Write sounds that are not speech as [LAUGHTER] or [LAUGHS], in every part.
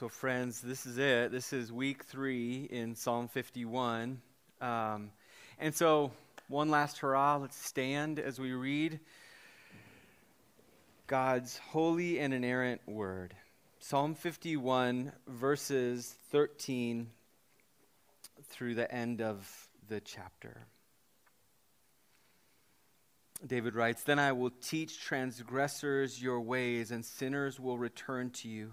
So, friends, this is it. This is week three in Psalm 51. Um, and so, one last hurrah. Let's stand as we read God's holy and inerrant word. Psalm 51, verses 13 through the end of the chapter. David writes, Then I will teach transgressors your ways, and sinners will return to you.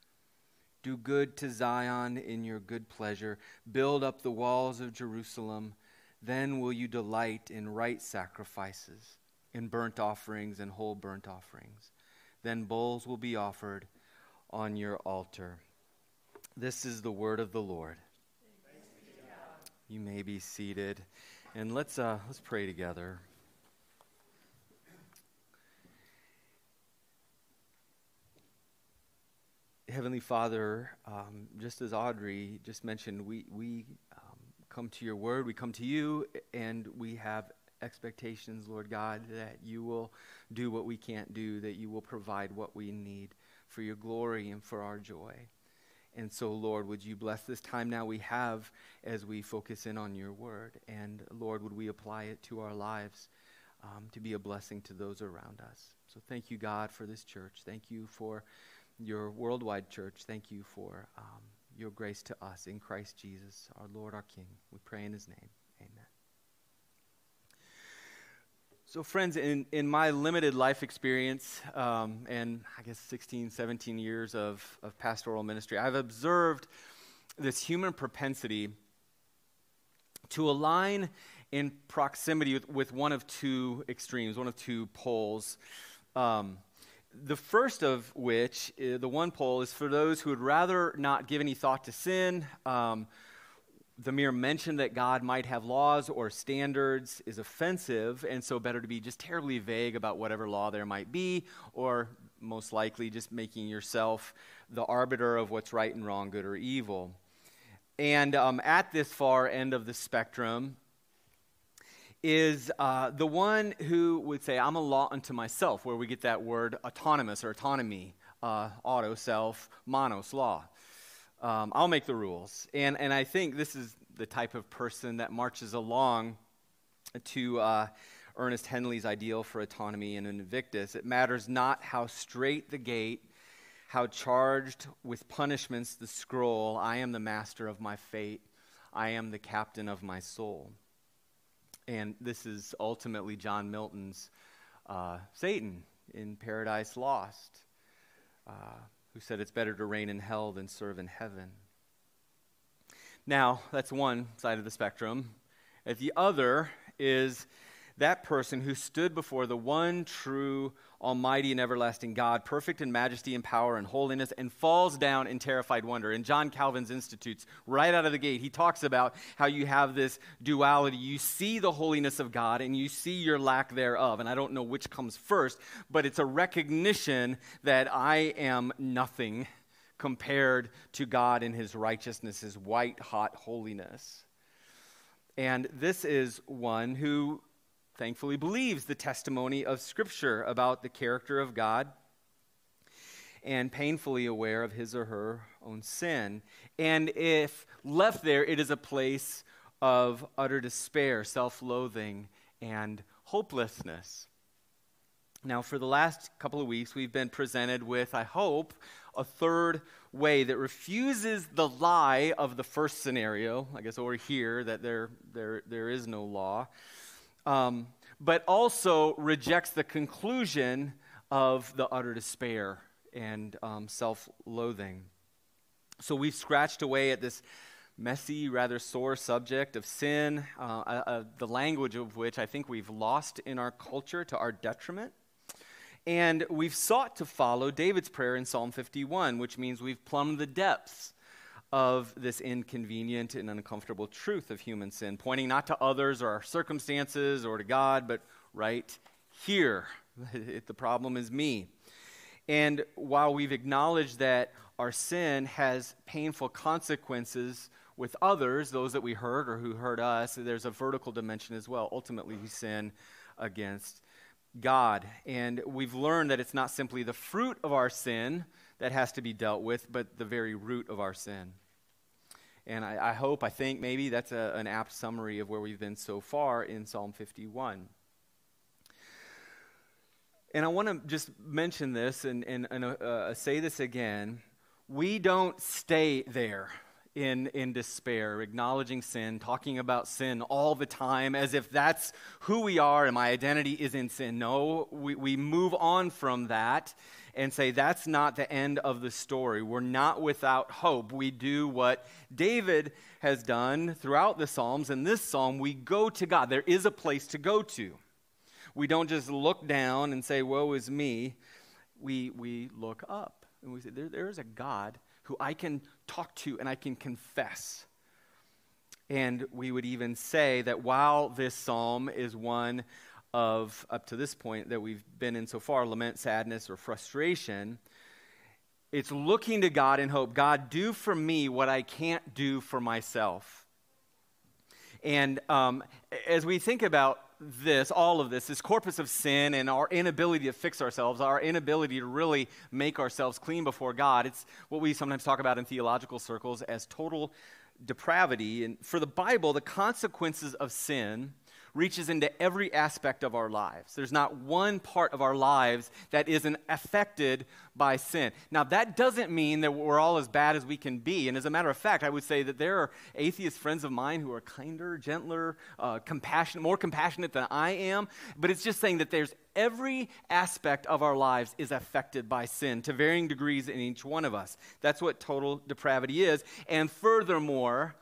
Do good to Zion in your good pleasure. Build up the walls of Jerusalem. Then will you delight in right sacrifices, in burnt offerings and whole burnt offerings. Then bulls will be offered on your altar. This is the word of the Lord. You may be seated. And let's, uh, let's pray together. Heavenly Father, um, just as Audrey just mentioned, we, we um, come to your word, we come to you, and we have expectations, Lord God, that you will do what we can't do, that you will provide what we need for your glory and for our joy. And so, Lord, would you bless this time now we have as we focus in on your word? And, Lord, would we apply it to our lives um, to be a blessing to those around us? So, thank you, God, for this church. Thank you for your worldwide church. Thank you for um, your grace to us in Christ Jesus, our Lord, our King. We pray in his name. Amen. So, friends, in, in my limited life experience um, and I guess 16, 17 years of, of pastoral ministry, I've observed this human propensity to align in proximity with, with one of two extremes, one of two poles. Um, the first of which, uh, the one pole, is for those who would rather not give any thought to sin. Um, the mere mention that God might have laws or standards is offensive, and so better to be just terribly vague about whatever law there might be, or most likely just making yourself the arbiter of what's right and wrong, good or evil. And um, at this far end of the spectrum, is uh, the one who would say, I'm a law unto myself, where we get that word autonomous or autonomy, uh, auto, self, monos, law. Um, I'll make the rules. And, and I think this is the type of person that marches along to uh, Ernest Henley's ideal for autonomy in Invictus. It matters not how straight the gate, how charged with punishments the scroll. I am the master of my fate. I am the captain of my soul. And this is ultimately John Milton's uh, Satan in Paradise Lost, uh, who said it's better to reign in hell than serve in heaven. Now, that's one side of the spectrum. At the other is that person who stood before the one true Almighty and everlasting God, perfect in majesty and power and holiness, and falls down in terrified wonder. In John Calvin's Institutes, right out of the gate, he talks about how you have this duality. You see the holiness of God and you see your lack thereof. And I don't know which comes first, but it's a recognition that I am nothing compared to God in his righteousness, his white hot holiness. And this is one who thankfully believes the testimony of Scripture about the character of God and painfully aware of his or her own sin. And if left there, it is a place of utter despair, self loathing, and hopelessness. Now, for the last couple of weeks, we've been presented with, I hope, a third way that refuses the lie of the first scenario, I guess over here, that there, there, there is no law um, but also rejects the conclusion of the utter despair and um, self loathing. So we've scratched away at this messy, rather sore subject of sin, uh, uh, the language of which I think we've lost in our culture to our detriment. And we've sought to follow David's prayer in Psalm 51, which means we've plumbed the depths of this inconvenient and uncomfortable truth of human sin, pointing not to others or our circumstances or to God, but right here. [LAUGHS] the problem is me. And while we've acknowledged that our sin has painful consequences with others, those that we hurt or who hurt us, there's a vertical dimension as well. Ultimately, we sin against God. And we've learned that it's not simply the fruit of our sin that has to be dealt with, but the very root of our sin. And I, I hope, I think maybe that's a, an apt summary of where we've been so far in Psalm 51. And I want to just mention this and, and, and uh, uh, say this again. We don't stay there in, in despair, acknowledging sin, talking about sin all the time as if that's who we are and my identity is in sin. No, we, we move on from that and say that's not the end of the story. We're not without hope. We do what David has done throughout the Psalms. In this psalm, we go to God. There is a place to go to. We don't just look down and say, Woe is me. We, we look up and we say, there, there is a God who I can talk to and I can confess. And we would even say that while this psalm is one of, up to this point that we've been in so far, lament, sadness, or frustration, it's looking to God in hope. God, do for me what I can't do for myself. And um, as we think about this, all of this, this corpus of sin and our inability to fix ourselves, our inability to really make ourselves clean before God, it's what we sometimes talk about in theological circles as total depravity. And for the Bible, the consequences of sin reaches into every aspect of our lives. There's not one part of our lives that isn't affected by sin. Now, that doesn't mean that we're all as bad as we can be. And as a matter of fact, I would say that there are atheist friends of mine who are kinder, gentler, uh, compassionate, more compassionate than I am. But it's just saying that there's every aspect of our lives is affected by sin to varying degrees in each one of us. That's what total depravity is. And furthermore,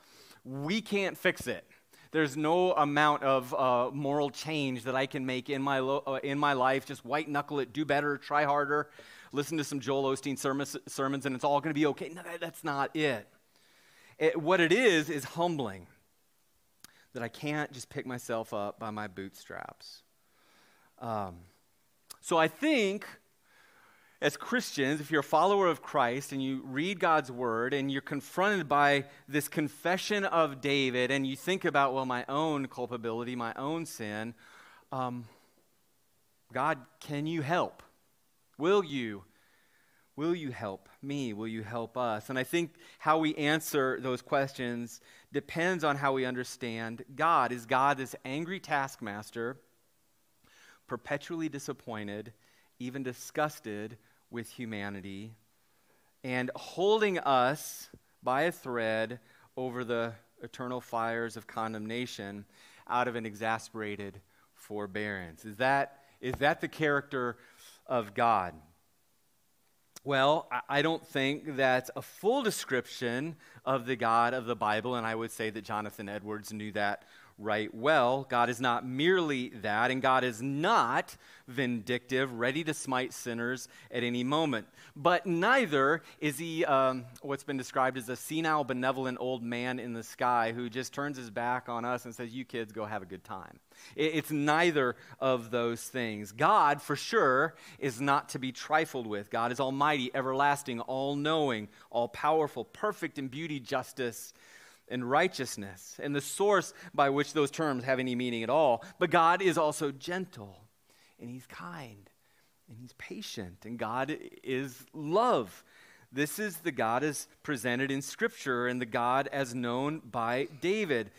we can't fix it. There's no amount of uh, moral change that I can make in my, lo- uh, in my life. Just white knuckle it, do better, try harder, listen to some Joel Osteen sermons, sermons and it's all going to be okay. No, that's not it. it. What it is, is humbling that I can't just pick myself up by my bootstraps. Um, so I think as Christians, if you're a follower of Christ and you read God's word and you're confronted by this confession of David and you think about, well, my own culpability, my own sin, um, God, can you help? Will you? Will you help me? Will you help us? And I think how we answer those questions depends on how we understand God. Is God this angry taskmaster, perpetually disappointed, even disgusted with humanity and holding us by a thread over the eternal fires of condemnation out of an exasperated forbearance. Is that, is that the character of God? Well, I don't think that's a full description of the God of the Bible, and I would say that Jonathan Edwards knew that right well. God is not merely that, and God is not vindictive, ready to smite sinners at any moment. But neither is he um, what's been described as a senile, benevolent old man in the sky who just turns his back on us and says, You kids go have a good time. It's neither of those things. God, for sure, is not to be trifled with. God is almighty, everlasting, all knowing, all powerful, perfect in beauty, justice, and righteousness, and the source by which those terms have any meaning at all. But God is also gentle, and He's kind, and He's patient, and God is love. This is the God as presented in Scripture, and the God as known by David.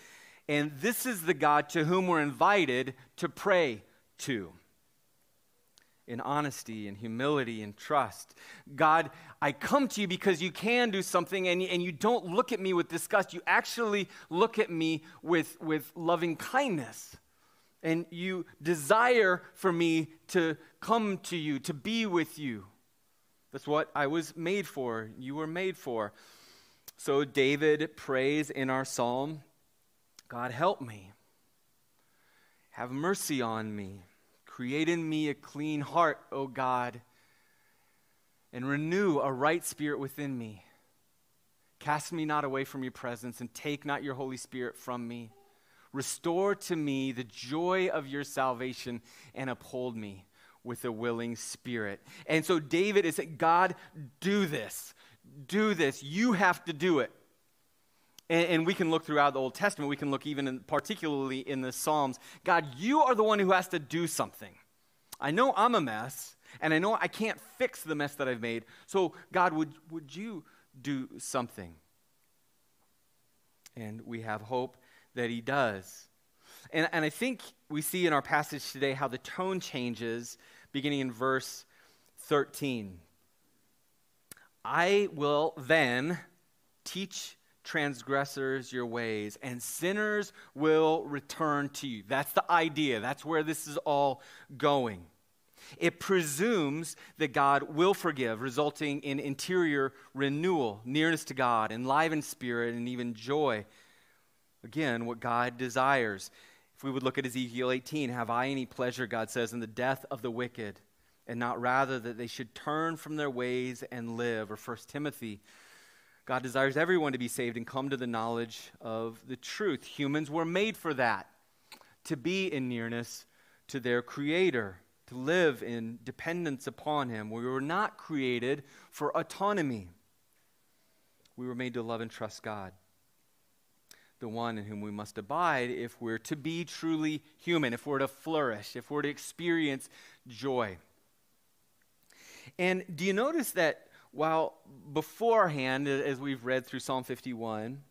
And this is the God to whom we're invited to pray to in honesty and humility and trust. God, I come to you because you can do something and, and you don't look at me with disgust. You actually look at me with, with loving kindness. And you desire for me to come to you, to be with you. That's what I was made for. You were made for. So David prays in our psalm God, help me. Have mercy on me. Create in me a clean heart, O God, and renew a right spirit within me. Cast me not away from your presence, and take not your Holy Spirit from me. Restore to me the joy of your salvation, and uphold me with a willing spirit. And so David is saying, God, do this. Do this. You have to do it. And, and, we can look throughout the Old Testament. We can look even in, particularly in the Psalms. God, you are the one who has to do something. I know I'm a mess, and I know I can't fix the mess that I've made. So, God, would, would you do something? And we have hope that He does. And, and I think we see in our passage today how the tone changes beginning in verse 13. I will then teach transgressors your ways, and sinners will return to you. That's the idea. That's where this is all going. It presumes that God will forgive, resulting in interior renewal, nearness to God, enlivened spirit, and even joy. Again, what God desires. If we would look at Ezekiel 18, have I any pleasure, God says, in the death of the wicked, and not rather that they should turn from their ways and live? Or 1 Timothy, God desires everyone to be saved and come to the knowledge of the truth. Humans were made for that, to be in nearness to their Creator to live in dependence upon Him. We were not created for autonomy. We were made to love and trust God, the one in whom we must abide if we're to be truly human, if we're to flourish, if we're to experience joy. And do you notice that while beforehand, as we've read through Psalm 51,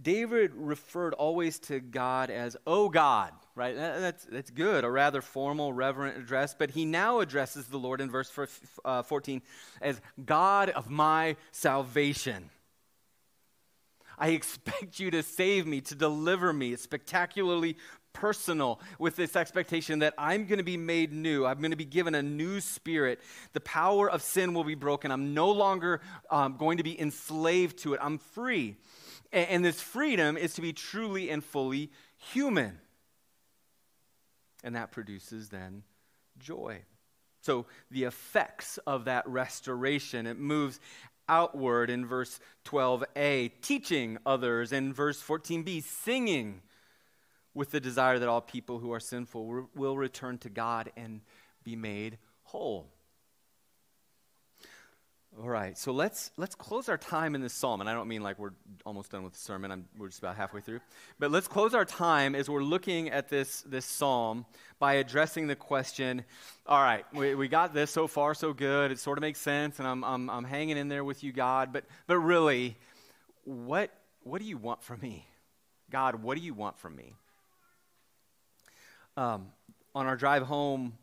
David referred always to God as, Oh God, right? That's, that's good, a rather formal, reverent address. But he now addresses the Lord in verse uh, 14 as God of my salvation. I expect you to save me, to deliver me. It's spectacularly personal with this expectation that I'm going to be made new. I'm going to be given a new spirit. The power of sin will be broken. I'm no longer um, going to be enslaved to it. I'm free. And, and this freedom is to be truly and fully human. And that produces then joy. So the effects of that restoration, it moves outward in verse 12a, teaching others, in verse 14b, singing with the desire that all people who are sinful will return to God and be made whole. All right, so let's let's close our time in this psalm, and I don't mean like we're almost done with the sermon. I'm, we're just about halfway through, but let's close our time as we're looking at this this psalm by addressing the question. All right, we, we got this so far, so good. It sort of makes sense, and I'm I'm, I'm hanging in there with you, God. But but really, what what do you want from me, God? What do you want from me? Um, on our drive home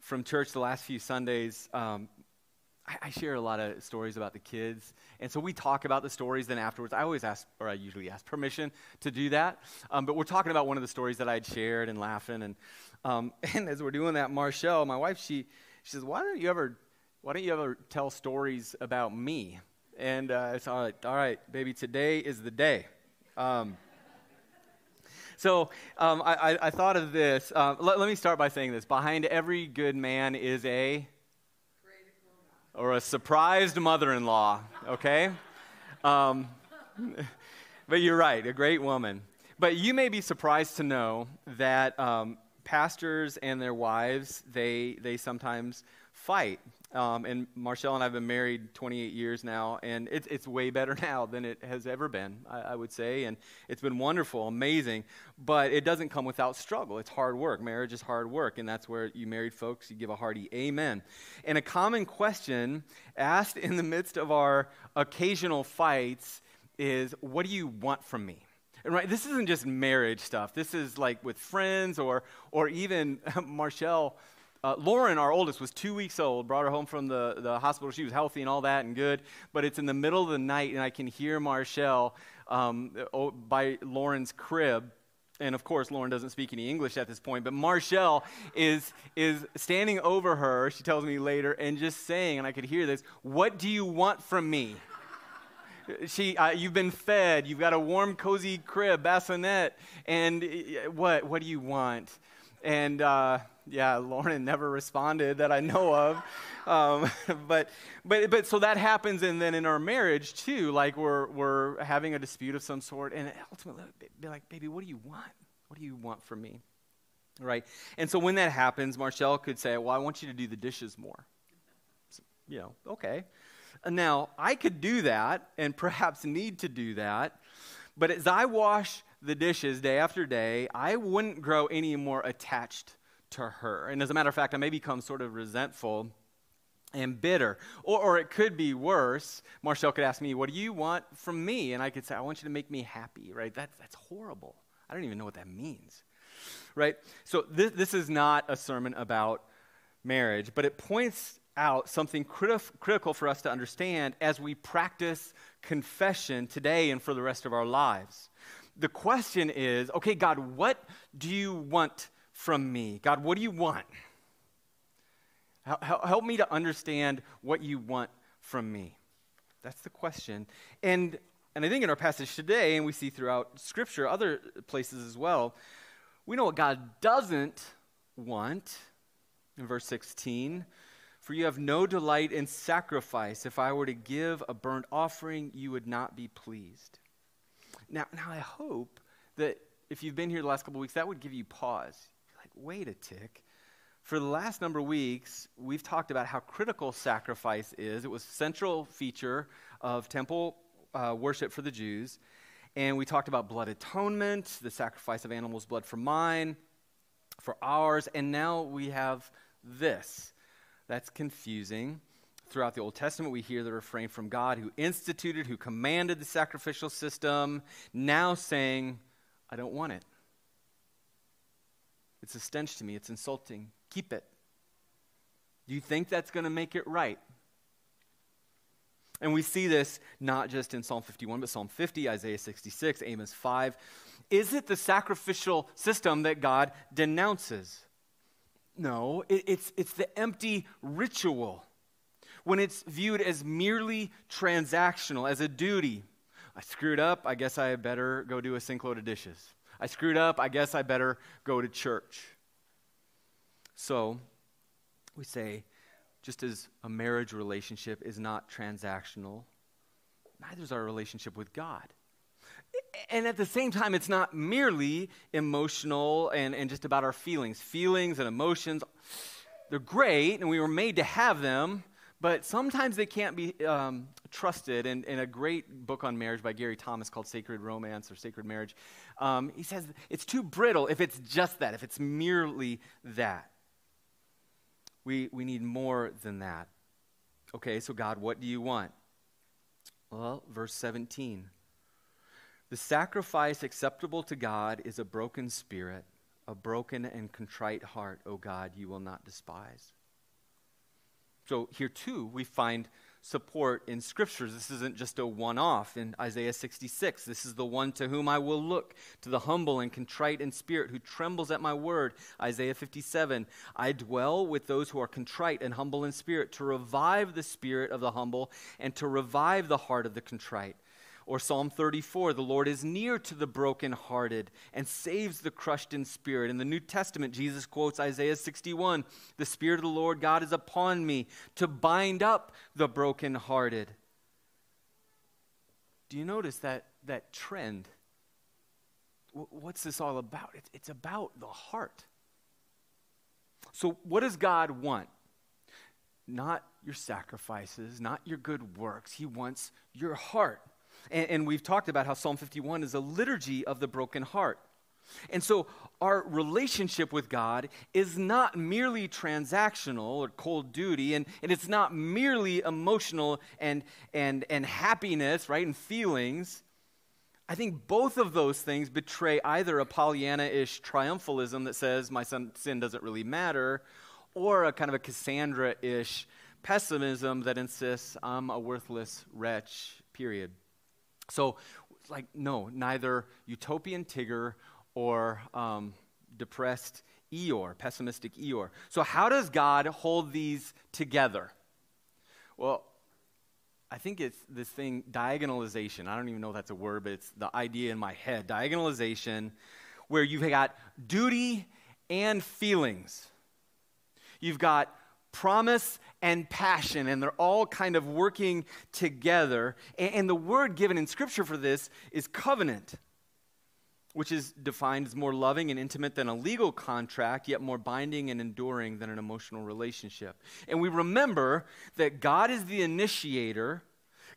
from church the last few Sundays, um, I, I, share a lot of stories about the kids. And so we talk about the stories, then afterwards, I always ask, or I usually ask permission to do that. Um, but we're talking about one of the stories that I'd shared and laughing. And, um, [LAUGHS] and as we're doing that, Marshall, my wife, she, she says, why don't you ever, why don't you ever tell stories about me? And uh, it's all right, all right, baby, today is the day. So um, I, I, thought of this. Uh, let, let me start by saying this. Behind every good man is a or a surprised mother in law, okay? Um, [LAUGHS] but you're right, a great woman. But you may be surprised to know that um, pastors and their wives, they, they sometimes fight. Um, and Marshall and I have been married 28 years now, and it's, it's way better [LAUGHS] now than it has ever been, I, I, would say. And it's been wonderful, amazing. But it doesn't come without struggle. It's hard work. Marriage is hard work, and that's where you married folks, you give a hearty amen. And a common question asked in the midst of our occasional fights is, What do you want from me? And right, this isn't just marriage stuff. This is like with friends or, or even [LAUGHS] Marshall uh, Lauren, our oldest, was two weeks old, brought her home from the, the hospital. She was healthy and all that and good, but it's in the middle of the night, and I can hear Marshall um, by Lauren's crib. And of course, Lauren doesn't speak any English at this point, but Marshall is, is standing over her, she tells me later, and just saying, and I could hear this, What do you want from me? [LAUGHS] she, uh, you've been fed, you've got a warm, cozy crib, bassinet, and what, what do you want? and uh, yeah, Lauren never responded that I know of. Um, [LAUGHS] but, but, but so that happens, and then in our marriage too, like we're, we're having a dispute of some sort, and ultimately be like, baby, what do you want? What do you want from me? Right? And so when that happens, Marshall could say, well, I want you to do the dishes more. So, you know, okay. Now, I could do that and perhaps need to do that, but as I wash the dishes day after day, I wouldn't grow any more attached to her. And as a matter of fact, I may become sort of resentful and bitter. Or, or it could be worse. Marshall could ask me, What do you want from me? And I could say, I want you to make me happy, right? That, that's horrible. I don't even know what that means, right? So this, this is not a sermon about marriage, but it points out something criti- critical for us to understand as we practice confession today and for the rest of our lives. The question is okay, God, what do you want from me? God, what do you want? Help me to understand what you want from me. That's the question. And, and I think in our passage today, and we see throughout Scripture, other places as well, we know what God doesn't want. In verse 16, for you have no delight in sacrifice. If I were to give a burnt offering, you would not be pleased. Now, now I hope that if you've been here the last couple weeks, that would give you pause wait a tick. For the last number of weeks, we've talked about how critical sacrifice is. It was central feature of temple uh, worship for the Jews. And we talked about blood atonement, the sacrifice of animals' blood for mine, for ours. And now we have this. That's confusing. Throughout the Old Testament, we hear the refrain from God who instituted, who commanded the sacrificial system, now saying, I don't want it. It's a stench to me. It's insulting. Keep it. Do you think that's going to make it right? And we see this not just in Psalm 51, but Psalm 50, Isaiah 66, Amos 5. Is it the sacrificial system that God denounces? No, it, it's, it's the empty ritual. When it's viewed as merely transactional, as a duty. I screwed up, I guess I better go do a sink load of dishes. I screwed up. I guess I better go to church. So we say, just as a marriage relationship is not transactional, neither is our relationship with God. And at the same time, it's not merely emotional and, and just about our feelings. Feelings and emotions, they're great, and we were made to have them, but sometimes they can't be um, trusted. And in a great book on marriage by Gary Thomas called Sacred Romance or Sacred Marriage, um, he says it's too brittle if it's just that, if it's merely that. We, we need more than that. Okay, so God, what do you want? Well, verse 17. The sacrifice acceptable to God is a broken spirit, a broken and contrite heart, O God, you will not despise. So here too, we find support in scriptures. This isn't just a one off. In Isaiah 66, this is the one to whom I will look, to the humble and contrite in spirit, who trembles at my word. Isaiah 57, I dwell with those who are contrite and humble in spirit, to revive the spirit of the humble and to revive the heart of the contrite. Or Psalm 34, the Lord is near to the brokenhearted and saves the crushed in spirit. In the New Testament, Jesus quotes Isaiah 61 The Spirit of the Lord God is upon me to bind up the brokenhearted. Do you notice that, that trend? What's this all about? It's, it's about the heart. So, what does God want? Not your sacrifices, not your good works. He wants your heart. And, and we've talked about how Psalm 51 is a liturgy of the broken heart. And so our relationship with God is not merely transactional or cold duty, and, and it's not merely emotional and, and, and happiness, right, and feelings. I think both of those things betray either a Pollyanna ish triumphalism that says my son, sin doesn't really matter, or a kind of a Cassandra ish pessimism that insists I'm a worthless wretch, period. So, like, no, neither utopian Tigger or um, depressed Eeyore, pessimistic Eeyore. So, how does God hold these together? Well, I think it's this thing, diagonalization. I don't even know if that's a word, but it's the idea in my head. Diagonalization, where you've got duty and feelings. You've got promise and passion, and they're all kind of working together. And, the word given in Scripture for this is covenant, which is defined as more loving and intimate than a legal contract, yet more binding and enduring than an emotional relationship. And we remember that God is the initiator.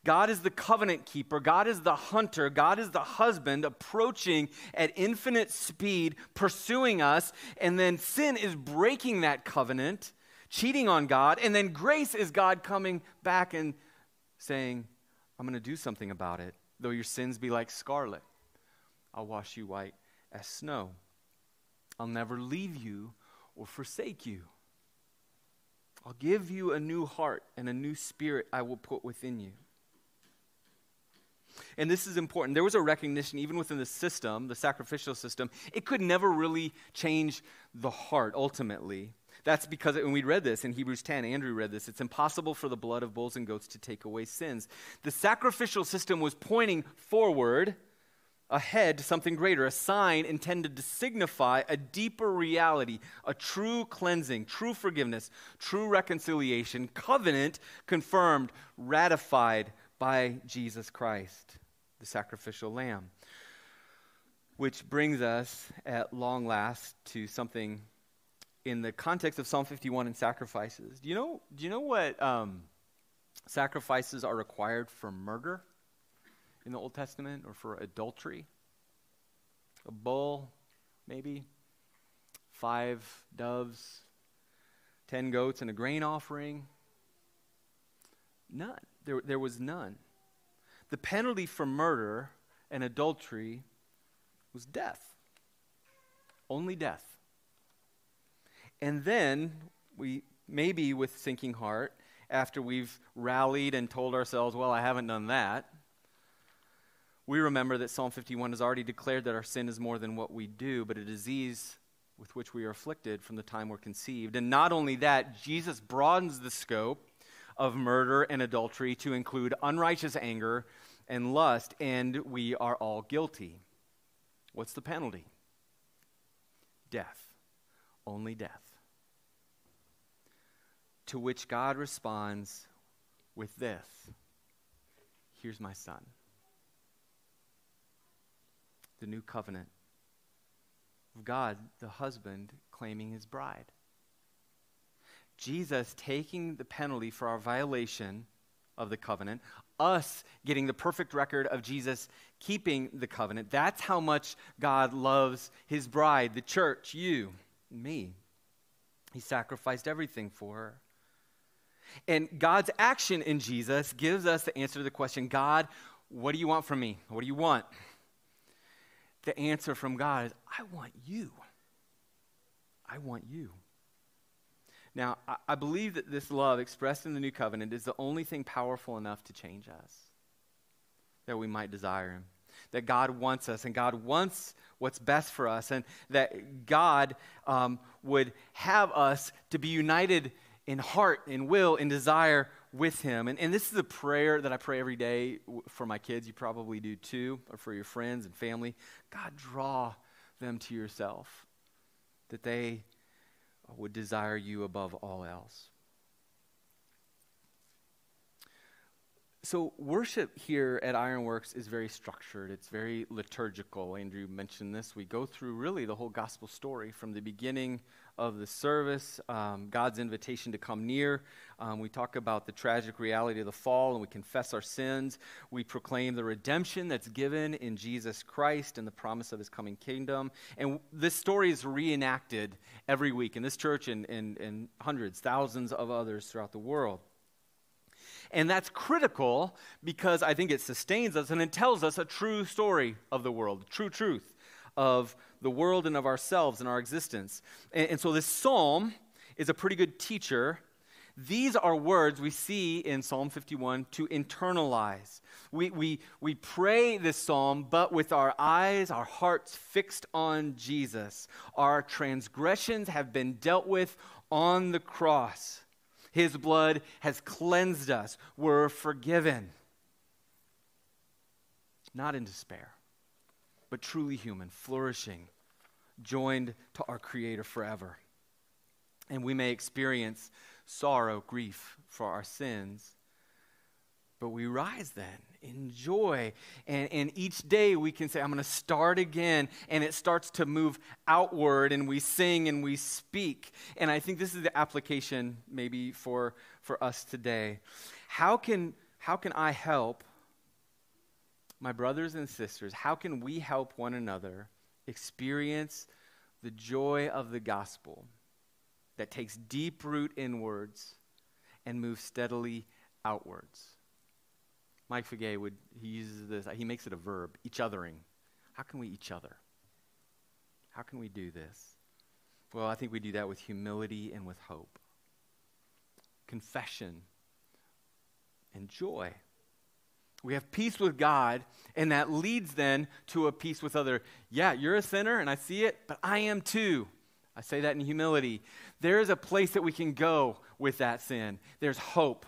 God is the covenant keeper. God is the hunter. God is the husband approaching at infinite speed, pursuing us. And then sin is breaking that covenant cheating on God. And then grace is God coming back and saying, I'm going to do something about it. Though your sins be like scarlet, I'll wash you white as snow. I'll never leave you or forsake you. I'll give you a new heart and a new spirit I will put within you. And this is important. There was a recognition, even within the system, the sacrificial system, it could never really change the heart ultimately. That's because when we read this in Hebrews 10, Andrew read this, it's impossible for the blood of bulls and goats to take away sins. The sacrificial system was pointing forward, ahead to something greater, a sign intended to signify a deeper reality, a true cleansing, true forgiveness, true reconciliation, covenant confirmed, ratified by Jesus Christ, the sacrificial lamb. Which brings us at long last to something in the context of Psalm 51 and sacrifices. Do you know, do you know what um, sacrifices are required for murder in the Old Testament or for adultery? A bull, maybe, five doves, ten goats, and a grain offering? None. There, there was none. The penalty for murder and adultery was death. Only death. And then we, maybe with sinking heart, after we've rallied and told ourselves, well, I haven't done that, we remember that Psalm 51 has already declared that our sin is more than what we do, but a disease with which we are afflicted from the time we're conceived. And not only that, Jesus broadens the scope of murder and adultery to include unrighteous anger and lust, and we are all guilty. What's the penalty? Death. Only death. To which God responds with this Here's my son. The new covenant of God, the husband, claiming his bride. Jesus taking the penalty for our violation of the covenant, us getting the perfect record of Jesus keeping the covenant. That's how much God loves his bride, the church, you, me. He sacrificed everything for her. And God's action in Jesus gives us the answer to the question God, what do you want from me? What do you want? The answer from God is, I want you. I want you. Now, I, believe that this love expressed in the new covenant is the only thing powerful enough to change us, that we might desire Him. That God wants us, and God wants what's best for us, and that God um, would have us to be united in heart, in will, in desire with Him. And, and this is a prayer that I pray every day for my kids. You probably do too, or for your friends and family. God, draw them to yourself, that they would desire you above all else. So, worship here at Ironworks is very structured. It's very liturgical. Andrew mentioned this. We go through really the whole gospel story from the beginning of the service, um, God's invitation to come near. Um, we talk about the tragic reality of the fall and we confess our sins. We proclaim the redemption that's given in Jesus Christ and the promise of his coming kingdom. And this story is reenacted every week in this church and, and, and hundreds, thousands of others throughout the world. And that's critical because I think it sustains us and it tells us a true story of the world, true truth of the world and of ourselves and our existence. And, and so this psalm is a pretty good teacher. These are words we see in Psalm 51 to internalize. We, we, we pray this psalm, but with our eyes, our hearts fixed on Jesus. Our transgressions have been dealt with on the cross. His blood has cleansed us. We're forgiven. Not in despair, but truly human, flourishing joined to our Creator forever. And we may experience sorrow, grief for our sins, but we rise then in joy. And, and each day we can say, I'm going to start again. And it starts to move outward, and we sing and we speak. And I think this is the application maybe for, for us today. How can, how can I help my brothers and sisters? How can we help one another experience the joy of the gospel that takes deep root inwards and moves steadily outwards? Mike Fagay would, he uses this, he makes it a verb, each othering. How can we each other? How can we do this? Well, I think we do that with humility and with hope, confession, and joy. We have peace with God, and that leads then to a peace with other. Yeah, you're a sinner, and I see it, but I am too. I say that in humility. There is a place that we can go with that sin. There's hope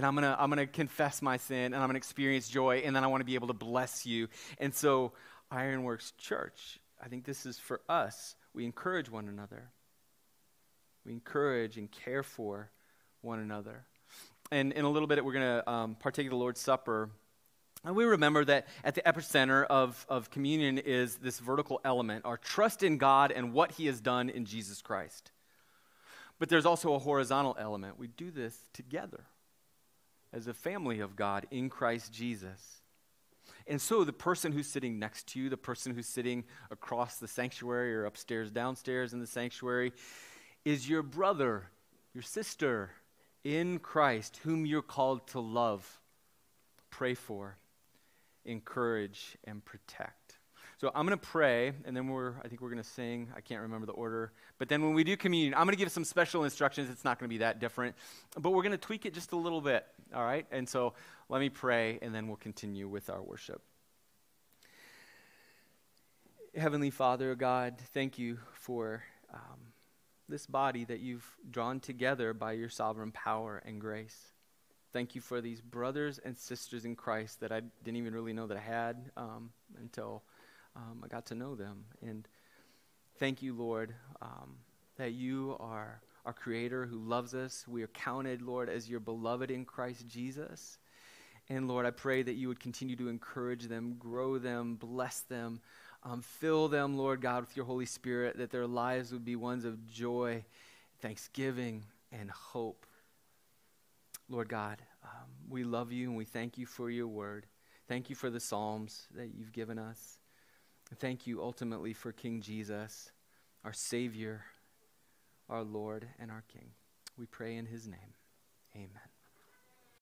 and I'm gonna I'm gonna confess my sin and I'm gonna experience joy and then I want to be able to bless you. And so Ironworks Church, I think this is for us. We encourage one another. We encourage and care for one another. And in a little bit, we're to um, partake of the Lord's Supper. And we remember that at the epicenter of, of communion is this vertical element, our trust in God and what He has done in Jesus Christ. But there's also a horizontal element. We do this together as a family of God in Christ Jesus. And so the person who's sitting next to you, the person who's sitting across the sanctuary or upstairs, downstairs in the sanctuary, is your brother, your sister in Christ, whom you're called to love, pray for, encourage, and protect. So I'm going to pray, and then we're, I think we're going to sing. I can't remember the order. But then when we do communion, I'm going to give some special instructions. It's not going to be that different, but we're going to tweak it just a little bit, all right? And so let me pray, and then we'll continue with our worship. Heavenly Father, God, thank you for um, this body that you've drawn together by your sovereign power and grace. Thank you for these brothers and sisters in Christ that I didn't even really know that I had um, until um, I got to know them. And thank you, Lord, um, that you are our Creator who loves us. We are counted, Lord, as your beloved in Christ Jesus. And Lord, I pray that you would continue to encourage them, grow them, bless them, um, fill them, Lord God, with your Holy Spirit, that their lives would be ones of joy, thanksgiving, and hope. Lord God, um, we love you and we thank you for your word. Thank you for the Psalms that you've given us. Thank you ultimately for King Jesus, our Savior, our Lord, and our King. We pray in his name. Amen.